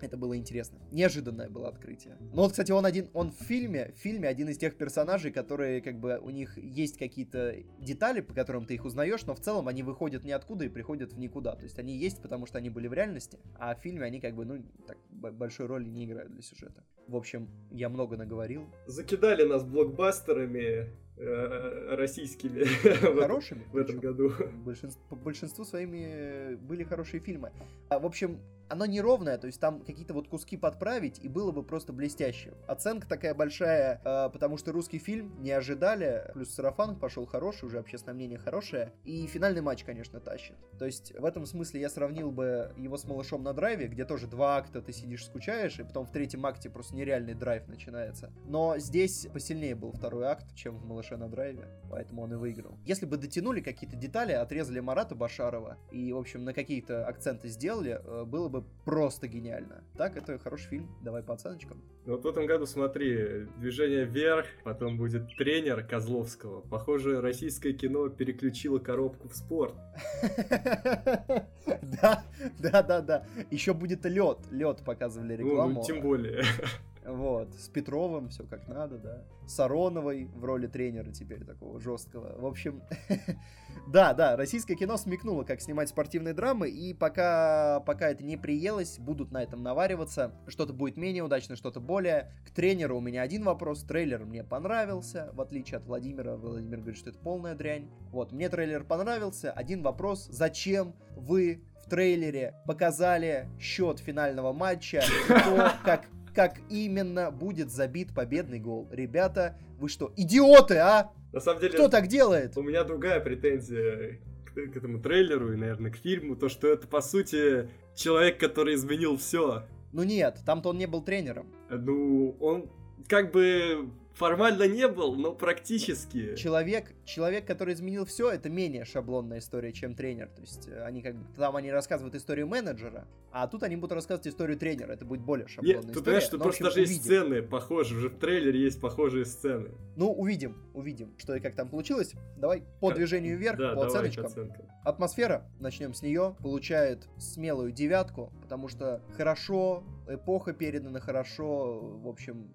это было интересно. Неожиданное было открытие. Ну вот, кстати, он один, он в фильме, в фильме один из тех персонажей, которые, как бы, у них есть какие-то детали, по которым ты их узнаешь, но в целом они выходят ниоткуда и приходят в никуда. То есть они есть, потому что они были в реальности, а в фильме они, как бы, ну, так, большой роли не играют для сюжета. В общем, я много наговорил. Закидали нас блокбастерами российскими *laughs* хорошими в этом году. Большинство, по большинству своими были хорошие фильмы. А, в общем, оно неровное, то есть там какие-то вот куски подправить, и было бы просто блестяще. Оценка такая большая, э, потому что русский фильм не ожидали, плюс сарафан пошел хороший, уже общественное мнение хорошее, и финальный матч, конечно, тащит. То есть в этом смысле я сравнил бы его с «Малышом на драйве», где тоже два акта ты сидишь, скучаешь, и потом в третьем акте просто нереальный драйв начинается. Но здесь посильнее был второй акт, чем в «Малыше на драйве», поэтому он и выиграл. Если бы дотянули какие-то детали, отрезали Марата Башарова и, в общем, на какие-то акценты сделали, э, было бы просто гениально. Так, это хороший фильм, давай по оценочкам. Ну, вот в этом году, смотри, «Движение вверх», потом будет «Тренер» Козловского. Похоже, российское кино переключило коробку в спорт. *laughs* Да, да, да, да. Еще будет лед. Лед показывали ну, рекламу. Ну, тем более. *laughs* Вот, с Петровым все как надо, да. С Ароновой в роли тренера теперь такого жесткого. В общем, *laughs* да, да, российское кино смекнуло, как снимать спортивные драмы, и пока, пока это не приелось, будут на этом навариваться. Что-то будет менее удачно, что-то более. К тренеру у меня один вопрос. Трейлер мне понравился, в отличие от Владимира. Владимир говорит, что это полная дрянь. Вот, мне трейлер понравился. Один вопрос. Зачем вы в трейлере показали счет финального матча, то, как как именно будет забит победный гол. Ребята, вы что, идиоты, а? На самом деле... Кто так делает? У меня другая претензия к, к этому трейлеру и, наверное, к фильму, то, что это, по сути, человек, который изменил все. Ну нет, там-то он не был тренером. Ну, он как бы формально не был, но практически. Человек, человек, который изменил все, это менее шаблонная история, чем тренер. То есть э, они как бы там они рассказывают историю менеджера, а тут они будут рассказывать историю тренера. Это будет более шаблонная Нет, история. Тут понимаешь, что но, просто даже увидим. есть сцены похожие, уже в трейлере есть похожие сцены. Ну, увидим, увидим, что и как там получилось. Давай по движению вверх, да, по оценочкам. Атмосфера, начнем с нее, получает смелую девятку, потому что хорошо, эпоха передана хорошо, в общем,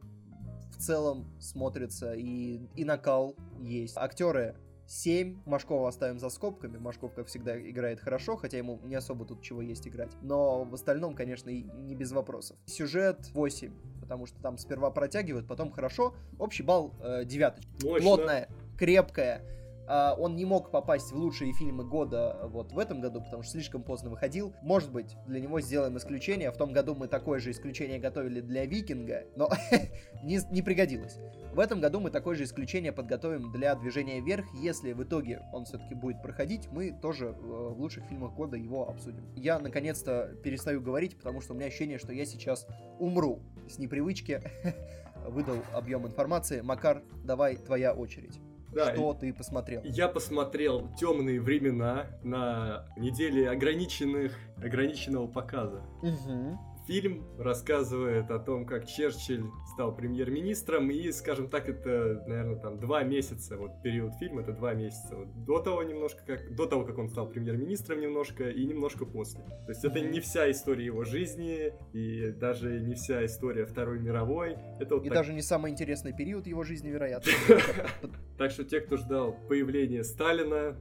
в целом смотрится, и, и накал есть. Актеры 7. Машкова оставим за скобками. Машков, как всегда, играет хорошо, хотя ему не особо тут чего есть играть. Но в остальном, конечно, и не без вопросов. Сюжет 8, потому что там сперва протягивают, потом хорошо. Общий балл э, девяточка. Плотная, крепкая он не мог попасть в лучшие фильмы года вот в этом году, потому что слишком поздно выходил. Может быть, для него сделаем исключение. В том году мы такое же исключение готовили для Викинга, но *laughs* не, не пригодилось. В этом году мы такое же исключение подготовим для движения вверх. Если в итоге он все-таки будет проходить, мы тоже uh, в лучших фильмах года его обсудим. Я наконец-то перестаю говорить, потому что у меня ощущение, что я сейчас умру с непривычки. *laughs* Выдал объем информации. Макар, давай твоя очередь. Да, что ты посмотрел? Я посмотрел «Темные времена» на неделе ограниченных, ограниченного показа. Угу. Фильм рассказывает о том, как Черчилль стал премьер-министром, и, скажем так, это, наверное, там два месяца, вот период фильма, это два месяца. Вот до того немножко, как, до того, как он стал премьер-министром немножко, и немножко после. То есть это не вся история его жизни, и даже не вся история Второй мировой. Это вот и так... даже не самый интересный период его жизни, вероятно. *laughs* Так что те, кто ждал появления Сталина,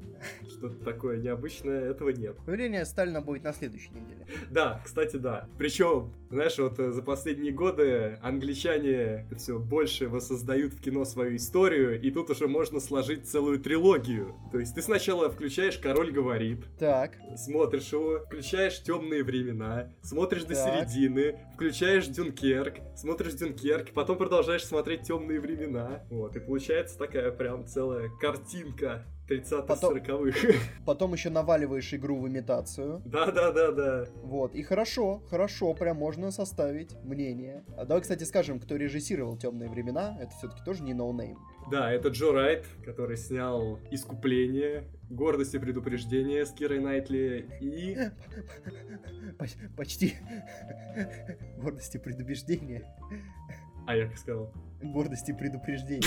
что-то такое необычное, этого нет. Появление Сталина будет на следующей неделе. Да, кстати, да. Причем, знаешь, вот э, за последние годы англичане все больше воссоздают в кино свою историю, и тут уже можно сложить целую трилогию. То есть ты сначала включаешь «Король говорит», так. смотришь его, включаешь «Темные времена», смотришь до середины, включаешь «Дюнкерк», смотришь «Дюнкерк», потом продолжаешь смотреть «Темные времена». Вот, и получается такая прям целая картинка 30-40-х. Потом *laughs* еще наваливаешь игру в имитацию. Да, да, да, да. Вот. И хорошо, хорошо, прям можно составить мнение. А давай, кстати, скажем, кто режиссировал темные времена. Это все-таки тоже не noname. Ну да, это Джо Райт, который снял Искупление, Гордость и предупреждение с Кирой Найтли и... *laughs* Почти. *laughs* Гордость и предубеждение. А я как сказал? Гордость и предупреждение.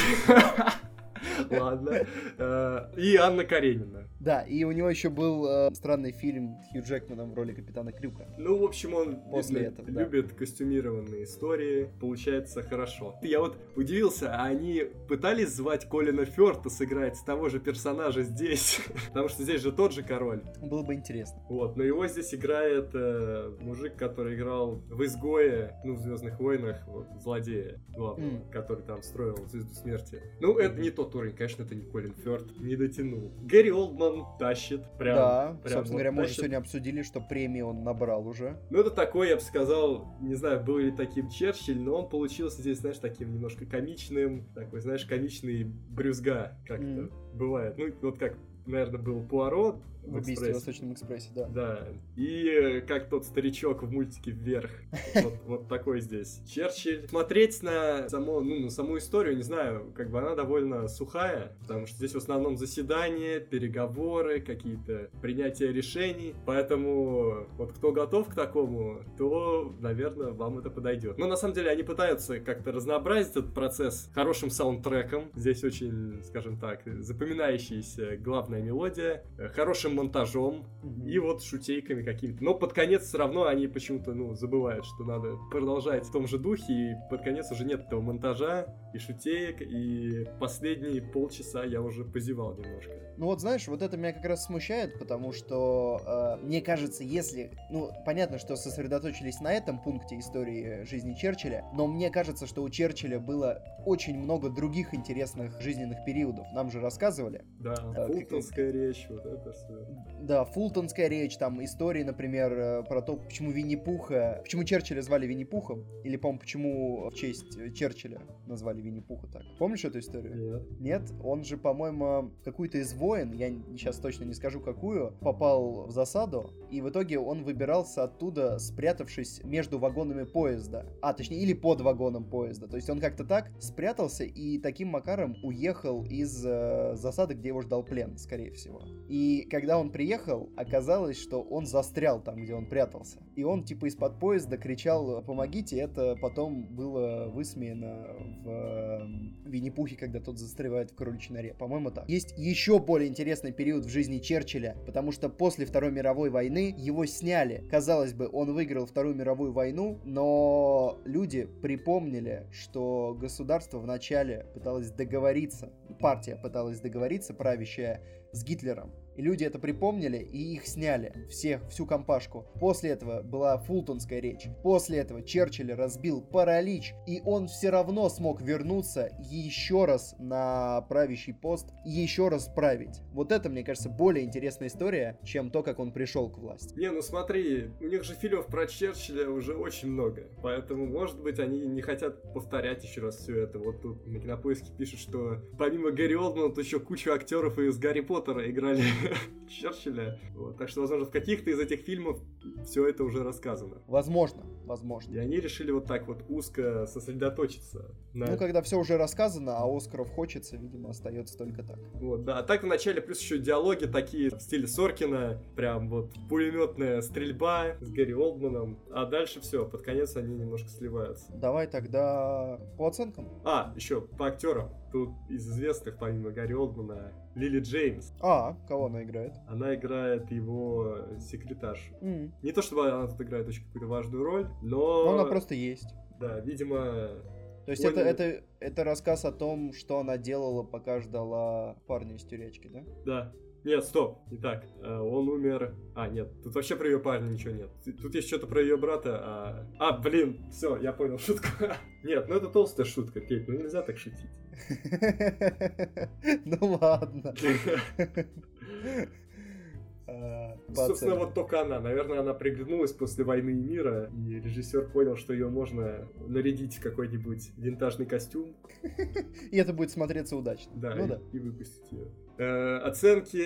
*laughs* Ладно. Э, и Анна Каренина. Да, и у него еще был э, странный фильм с Хью Джекманом в роли капитана Крюка. Ну, в общем, он после этого, любит костюмированные истории. Получается хорошо. Я вот удивился, а они пытались звать Колина Фёрта сыграть с того же персонажа здесь? *laughs* Потому что здесь же тот же король. Было бы интересно. Вот, но его здесь играет э, мужик, который играл в «Изгое», ну, в «Звездных войнах», вот, злодея главного, mm. который там строил «Звезду смерти». Ну, это не тот уровень, конечно, это не Колин Фёрд, не дотянул. Гэри Олдман тащит, прям. Да, прям собственно вот говоря, мы уже сегодня обсудили, что премии он набрал уже. Ну, это такой, я бы сказал, не знаю, был ли таким Черчилль, но он получился здесь, знаешь, таким немножко комичным, такой, знаешь, комичный брюзга, как mm. это бывает. Ну, вот как, наверное, был Пуаро, в убийстве в Восточном экспрессе, да. Да. И как тот старичок в мультике вверх. *laughs* Вот, вот такой здесь. Черчилль. Смотреть на, само, ну, на саму историю, не знаю, как бы она довольно сухая, потому что здесь в основном заседания, переговоры, какие-то принятия решений. Поэтому вот кто готов к такому, то, наверное, вам это подойдет. Но на самом деле они пытаются как-то разнообразить этот процесс хорошим саундтреком. Здесь очень, скажем так, запоминающаяся главная мелодия, хорошим монтажом mm-hmm. и вот шутейками какими-то. Но под конец все равно они почему-то, ну, забывают, что надо продолжать в том же духе, и под конец уже нет этого монтажа и шутеек, и последние полчаса я уже позевал немножко. Ну вот знаешь, вот это меня как раз смущает, потому что э, мне кажется, если, ну понятно, что сосредоточились на этом пункте истории жизни Черчилля, но мне кажется, что у Черчилля было очень много других интересных жизненных периодов. Нам же рассказывали. Да, э, фултонская как... речь, вот это все. Да, фултонская речь, там истории, например, э, про то, почему Винни-Пуха, почему Черчилля звали Винни-Пухом, или, по-моему, почему в честь Черчилля назвали Винни-Пуха так. Помнишь эту историю? Нет. Нет? Он же, по-моему, какую-то из войн, я сейчас точно не скажу какую, попал в засаду, и в итоге он выбирался оттуда, спрятавшись между вагонами поезда. А, точнее, или под вагоном поезда. То есть он как-то так спрятался и таким макаром уехал из э, засады, где его ждал плен, скорее всего. И когда он приехал, оказалось, что он застрял там, где он прятался. И он типа из-под поезда кричал «помогите», это потом было высмеяно в э, Винни-Пухе, когда тот застревает в кроличьей норе. По-моему, так. Есть еще более интересный период в жизни Черчилля, потому что после Второй мировой войны его сняли. Казалось бы, он выиграл Вторую мировую войну, но люди припомнили, что государство вначале пыталось договориться, партия пыталась договориться, правящая, с Гитлером и люди это припомнили и их сняли. Всех, всю компашку. После этого была фултонская речь. После этого Черчилль разбил паралич. И он все равно смог вернуться еще раз на правящий пост еще раз править. Вот это, мне кажется, более интересная история, чем то, как он пришел к власти. Не, ну смотри, у них же фильмов про Черчилля уже очень много. Поэтому, может быть, они не хотят повторять еще раз все это. Вот тут на кинопоиске пишут, что помимо Гэри Олдмана, тут еще куча актеров из Гарри Поттера играли *laughs* *laughs* Черчилля. Вот. Так что, возможно, в каких-то из этих фильмов все это уже рассказано. Возможно. возможно. И они решили вот так вот узко сосредоточиться. На... Ну, когда все уже рассказано, а Оскаров хочется, видимо, остается только так. Вот, да. А так вначале плюс еще диалоги такие в стиле Соркина, прям вот пулеметная стрельба с Гэри Олдманом, а дальше все, под конец они немножко сливаются. Давай тогда по оценкам. А, еще по актерам. Тут из известных, помимо Гарри Олдмана, Лили Джеймс. А, кого она играет? Она играет его секретарь. Mm. Не то чтобы она тут играет очень какую-то важную роль, но... но она просто есть. Да, видимо... То есть это, это, это рассказ о том, что она делала, пока ждала парня из тюрячки, да? Да. Нет, стоп, не так. Э, он умер. А, нет, тут вообще про ее парня ничего нет. Тут есть что-то про ее брата. А, а блин, все, я понял *laughs* шутку. Нет, ну это толстая шутка, Кейт, ну нельзя так шутить. *laughs* Ну ладно. А, *laughs* Собственно, вот только она. Наверное, она приглянулась после «Войны и мира», и режиссер понял, что ее можно нарядить в какой-нибудь винтажный костюм. И это будет смотреться удачно. Да, ну, да. и выпустить ее. Э, оценки,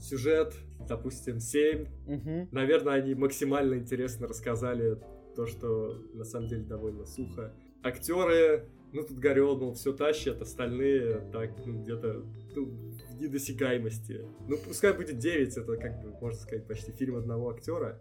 сюжет, допустим, 7. Угу. Наверное, они максимально интересно рассказали то, что на самом деле довольно сухо. Актеры, ну тут Олдман все тащит, остальные так ну, где-то ну, в недосягаемости. Ну пускай будет 9, это как бы, можно сказать, почти фильм одного актера.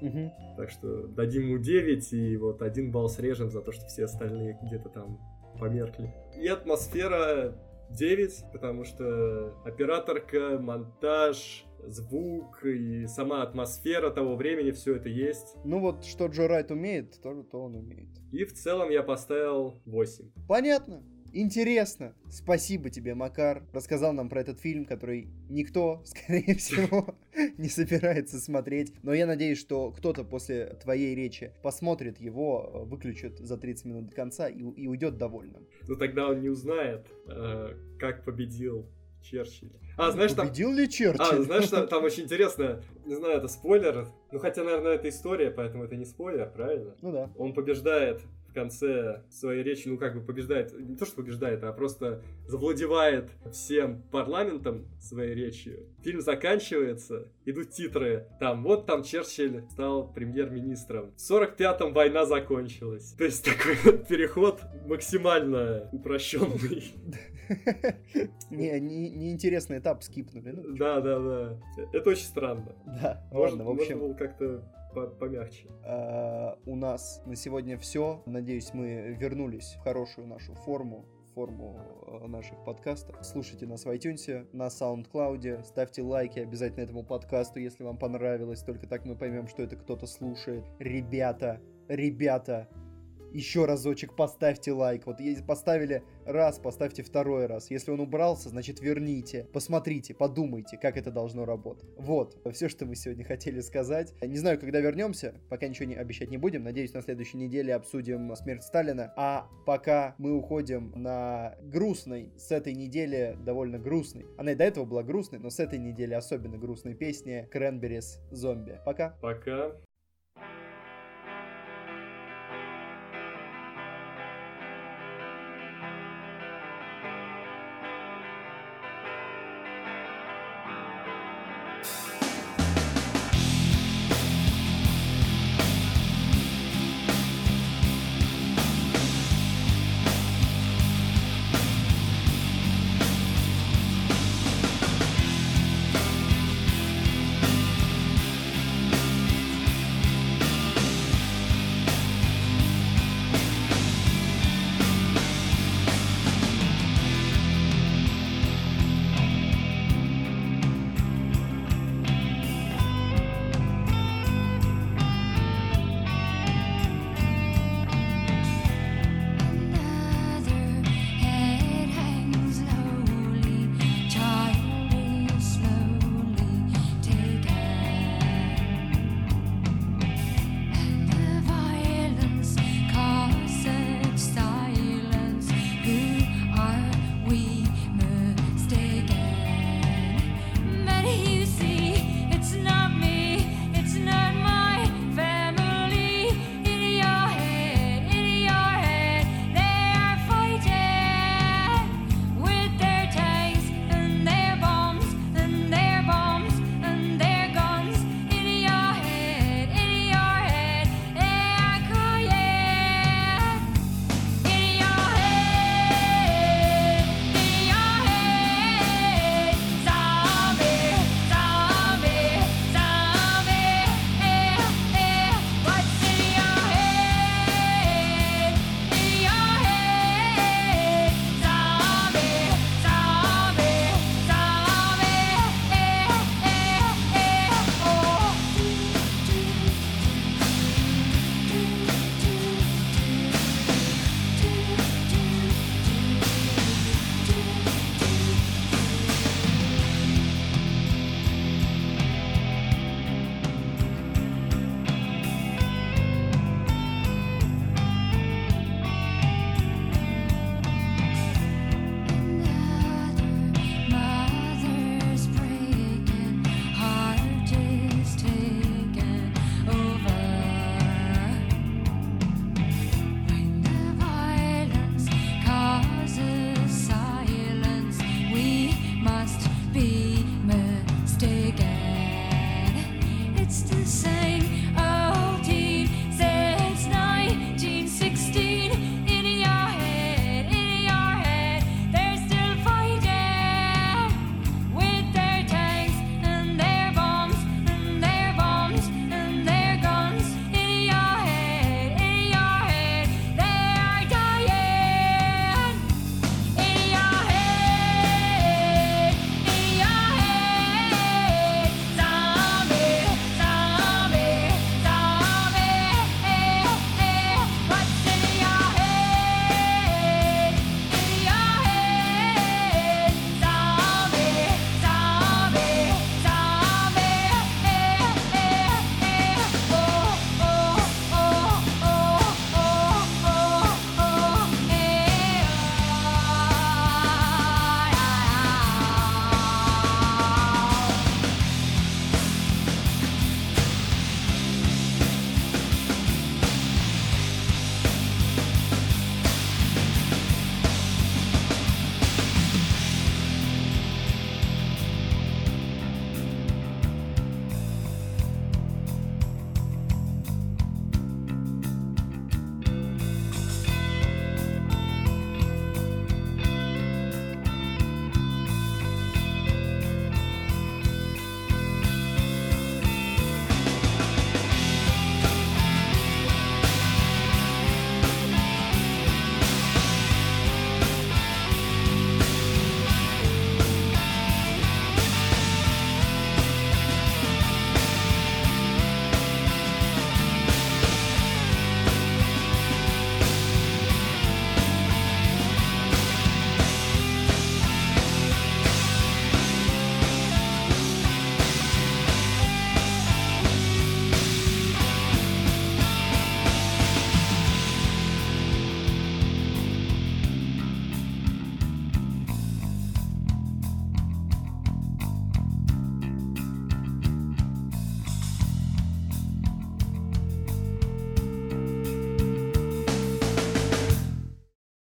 Угу. Так что дадим ему 9, и вот один балл срежем за то, что все остальные где-то там померкли. И атмосфера 9, потому что операторка, монтаж, звук и сама атмосфера того времени, все это есть. Ну вот, что Джо Райт умеет, то, то он умеет. И в целом я поставил 8. Понятно. Интересно. Спасибо тебе, Макар. Рассказал нам про этот фильм, который никто, *laughs* скорее всего, не собирается смотреть. Но я надеюсь, что кто-то после твоей речи посмотрит его, выключит за 30 минут до конца и, и уйдет довольным. Ну тогда он не узнает, э, как победил Черчилль. А, знаешь, там... Победил ли Черчилль? А, знаешь, там, *laughs* там очень интересно, не знаю, это спойлер, ну хотя, наверное, это история, поэтому это не спойлер, правильно? Ну да. Он побеждает конце своей речи, ну как бы побеждает, не то что побеждает, а просто завладевает всем парламентом своей речью. Фильм заканчивается, идут титры, там вот там Черчилль стал премьер-министром. В 45-м война закончилась. То есть такой переход максимально упрощенный. *laughs* Не, неинтересный этап скипнули. Ну, да, да, да. Это очень странно. Да, ладно, в общем. Можно было как-то помягче. А, у нас на сегодня все. Надеюсь, мы вернулись в хорошую нашу форму форму э, наших подкастов. Слушайте нас в iTunes, на SoundCloud, ставьте лайки обязательно этому подкасту, если вам понравилось. Только так мы поймем, что это кто-то слушает. Ребята, ребята, еще разочек поставьте лайк. Вот если поставили раз, поставьте второй раз. Если он убрался, значит верните. Посмотрите, подумайте, как это должно работать. Вот, все, что мы сегодня хотели сказать. Не знаю, когда вернемся, пока ничего не обещать не будем. Надеюсь, на следующей неделе обсудим смерть Сталина. А пока мы уходим на грустной, с этой недели довольно грустной. Она и до этого была грустной, но с этой недели особенно грустной песни Cranberries Зомби. Пока. Пока.